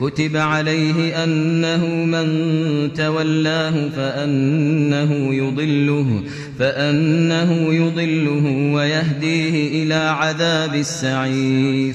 كتب عليه أنه من تولاه فأنه يضله فأنه يضله ويهديه إلى عذاب السعير.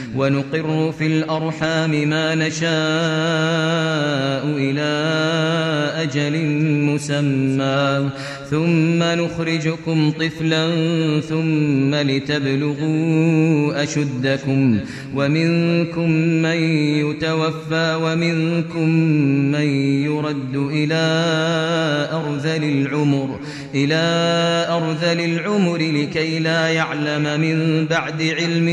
ونقر في الأرحام ما نشاء إلى أجل مسمى. ثم نخرجكم طفلا ثم لتبلغوا أشدكم ومنكم من يتوفى ومنكم من يرد إلى أرذل العمر إلى أرذل العمر لكي لا يعلم من بعد علم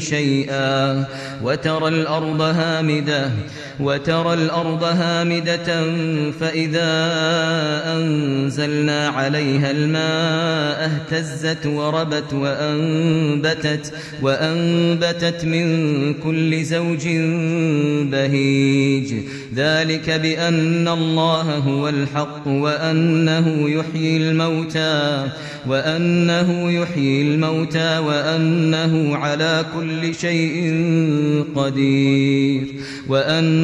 شيئا وترى الأرض هامدة وترى الأرض هامدة فإذا أنزلنا عليها الماء اهتزت وربت وأنبتت وأنبتت من كل زوج بهيج. ذلك بأن الله هو الحق وأنه يحيي الموتى وأنه يحيي الموتى وأنه على كل شيء قدير. وأن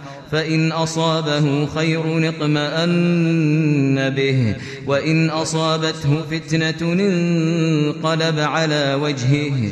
فإن أصابه خير اطمأن به وإن أصابته فتنة انقلب على وجهه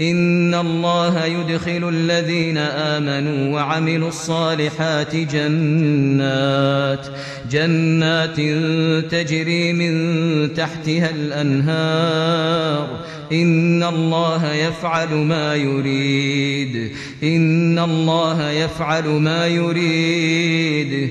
إن الله يدخل الذين آمنوا وعملوا الصالحات جنات جنات تجري من تحتها الأنهار. إن الله يفعل ما يريد. إن الله يفعل ما يريد.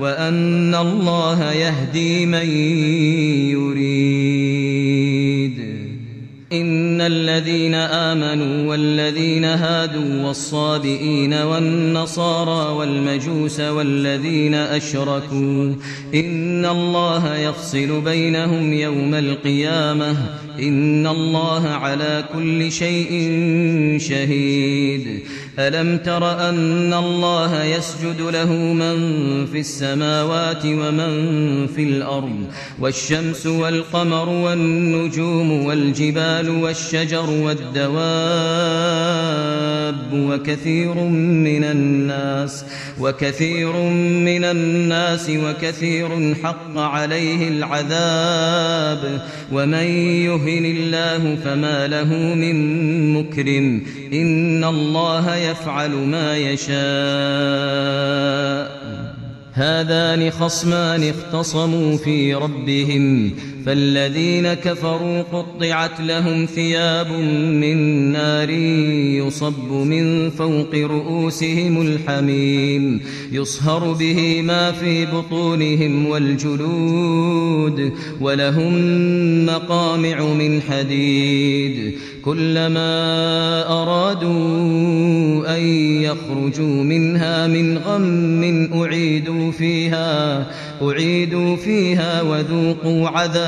وأن الله يهدي من يريد. إن الذين آمنوا والذين هادوا والصابئين والنصارى والمجوس والذين أشركوا إن الله يفصل بينهم يوم القيامة إن الله على كل شيء شهيد. ألم تر أن الله يسجد له من في السماوات ومن في الأرض والشمس والقمر والنجوم والجبال والشجر والدواب وكثير من الناس وكثير من الناس وكثير حق عليه العذاب ومن يهن الله فما له من مكرم إن الله يفعل ما يشاء. هذان خصمان اختصموا في ربهم. فالذين كفروا قطعت لهم ثياب من نار يصب من فوق رؤوسهم الحميم يصهر به ما في بطونهم والجلود ولهم مقامع من حديد. كلما أرادوا أن يخرجوا منها من غم أعيدوا فيها أعيدوا فيها وذوقوا عذاب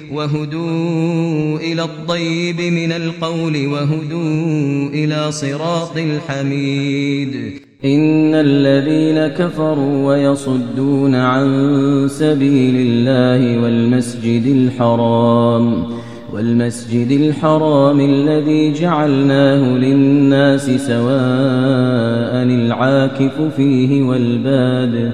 وهدوا إلى الطيب من القول وهدوا إلى صراط الحميد. إن الذين كفروا ويصدون عن سبيل الله والمسجد الحرام والمسجد الحرام الذي جعلناه للناس سواء العاكف فيه والباد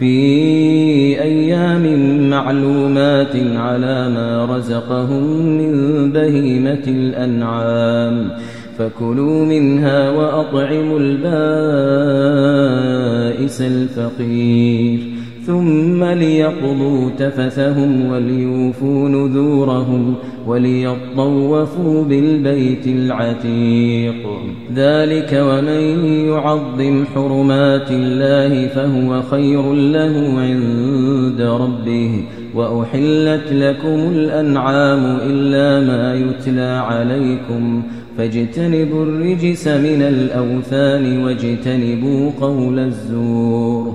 في أيام معلومات على ما رزقهم من بهيمة الأنعام. فكلوا منها وأطعموا البائس الفقير. ثم ليقضوا تفثهم وليوفوا نذورهم وليطوفوا بالبيت العتيق. ذلك ومن يعظم حرمات الله فهو خير له عند ربه. وأحلت لكم الأنعام إلا ما يتلى عليكم. فاجتنبوا الرجس من الأوثان واجتنبوا قول الزور.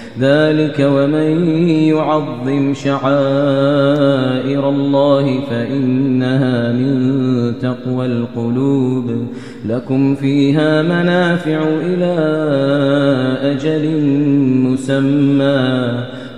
ذلك ومن يعظم شعائر الله فإنها من تقوى القلوب. لكم فيها منافع إلى أجل مسمى.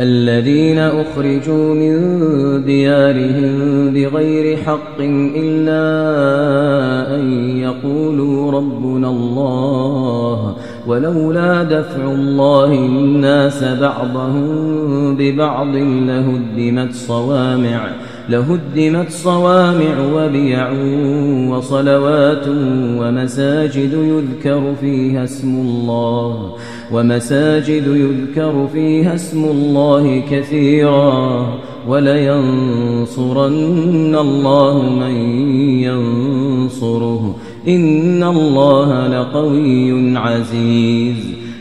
الذين أخرجوا من ديارهم بغير حق إلا أن يقولوا ربنا الله ولولا دفع الله الناس بعضهم ببعض لهدمت صوامع لهدمت صوامع وبيع وصلوات ومساجد يذكر فيها اسم الله ومساجد يذكر فيها اسم الله كثيرا ولينصرن الله من ينصره. إن الله لقوي عزيز.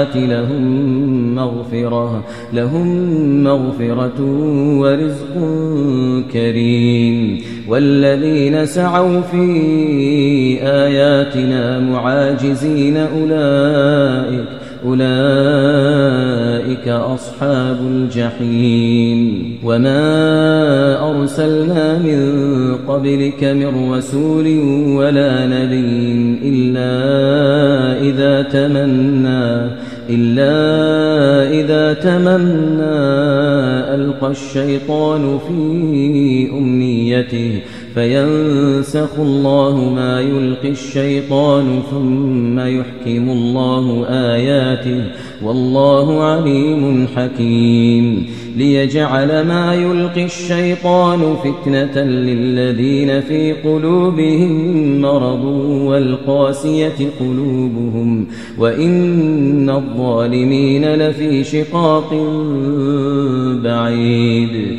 الصالحات لهم مغفرة لهم مغفرة ورزق كريم. والذين سعوا في آياتنا معاجزين أولئك أولئك أصحاب الجحيم. وما أرسلنا من قبلك من رسول ولا نبي إلا إذا تمنى إلا إذا تمنى ألقى الشيطان في أمنيته. فينسخ الله ما يلقي الشيطان ثم يحكم الله آياته والله عليم حكيم. ليجعل ما يلقي الشيطان فتنة للذين في قلوبهم مرض والقاسية قلوبهم وإن الظالمين لفي شقاق بعيد.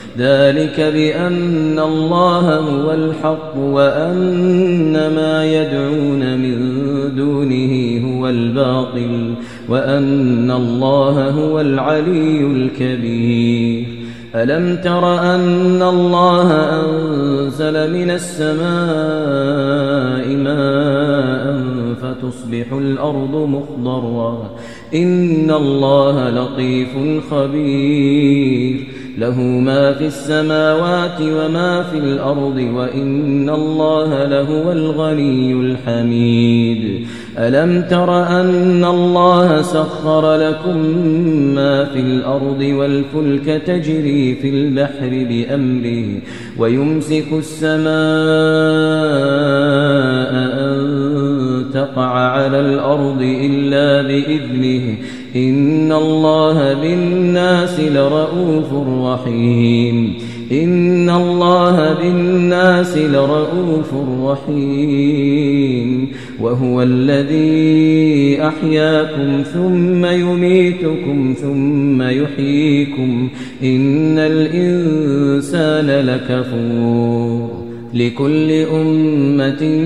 ذلك بأن الله هو الحق وأن ما يدعون من دونه هو الباطل وأن الله هو العلي الكبير. ألم تر أن الله أنزل من السماء ماء فتصبح الأرض مخضرا إن الله لطيف خبير. له ما في السماوات وما في الأرض وإن الله لهو الغني الحميد. ألم تر أن الله سخر لكم ما في الأرض والفلك تجري في البحر بأمره ويمسك السماء تقع على الأرض إلا بإذنه. إن الله بالناس لرؤوف رحيم. إن الله بالناس لرؤوف رحيم. وهو الذي أحياكم ثم يميتكم ثم يحييكم. إن الإنسان لكفور. لكل أمة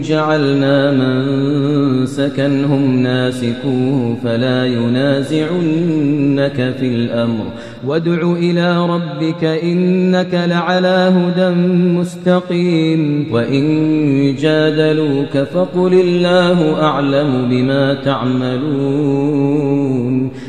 جعلنا من سكنهم ناسكوه فلا ينازعنك في الأمر. وادع إلى ربك إنك لعلى هدى مستقيم. وإن جادلوك فقل الله أعلم بما تعملون.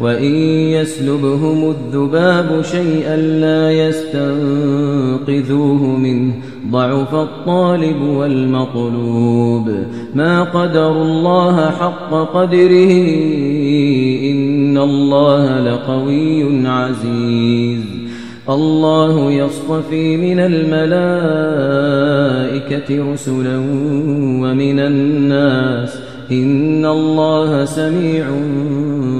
وإن يسلبهم الذباب شيئا لا يستنقذوه منه ضعف الطالب والمطلوب ما قدر الله حق قدره إن الله لقوي عزيز. الله يصطفي من الملائكة رسلا ومن الناس إن الله سميع